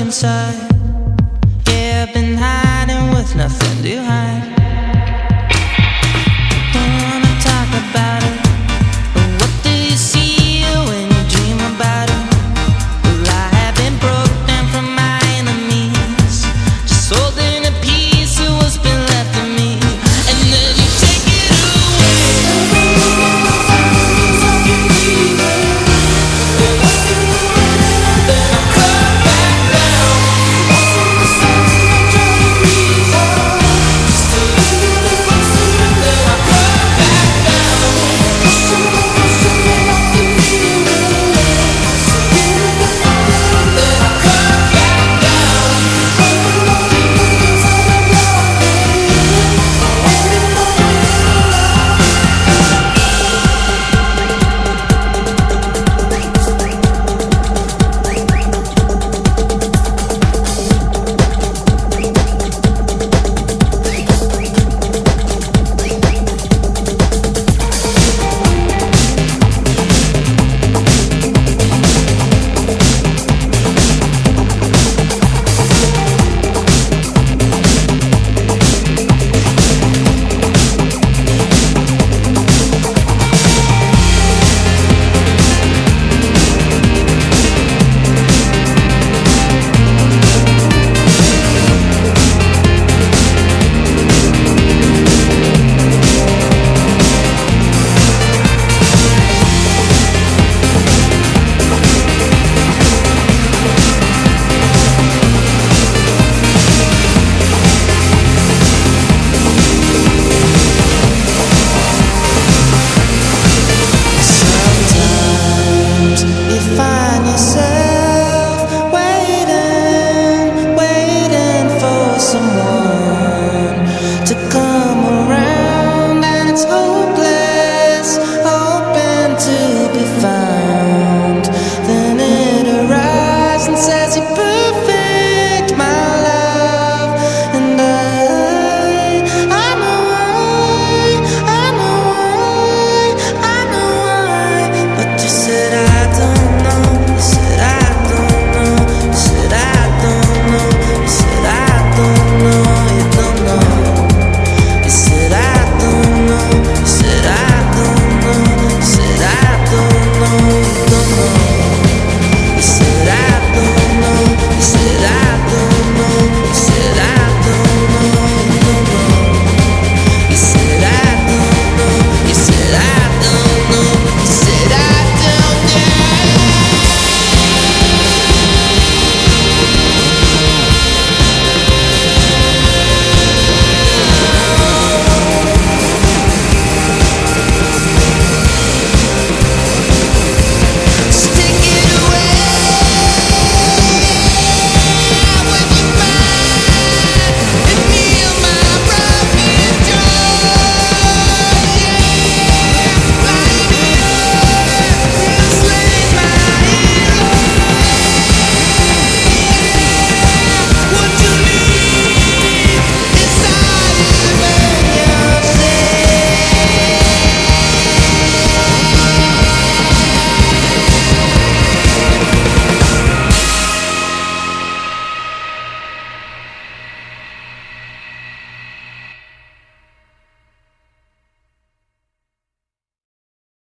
inside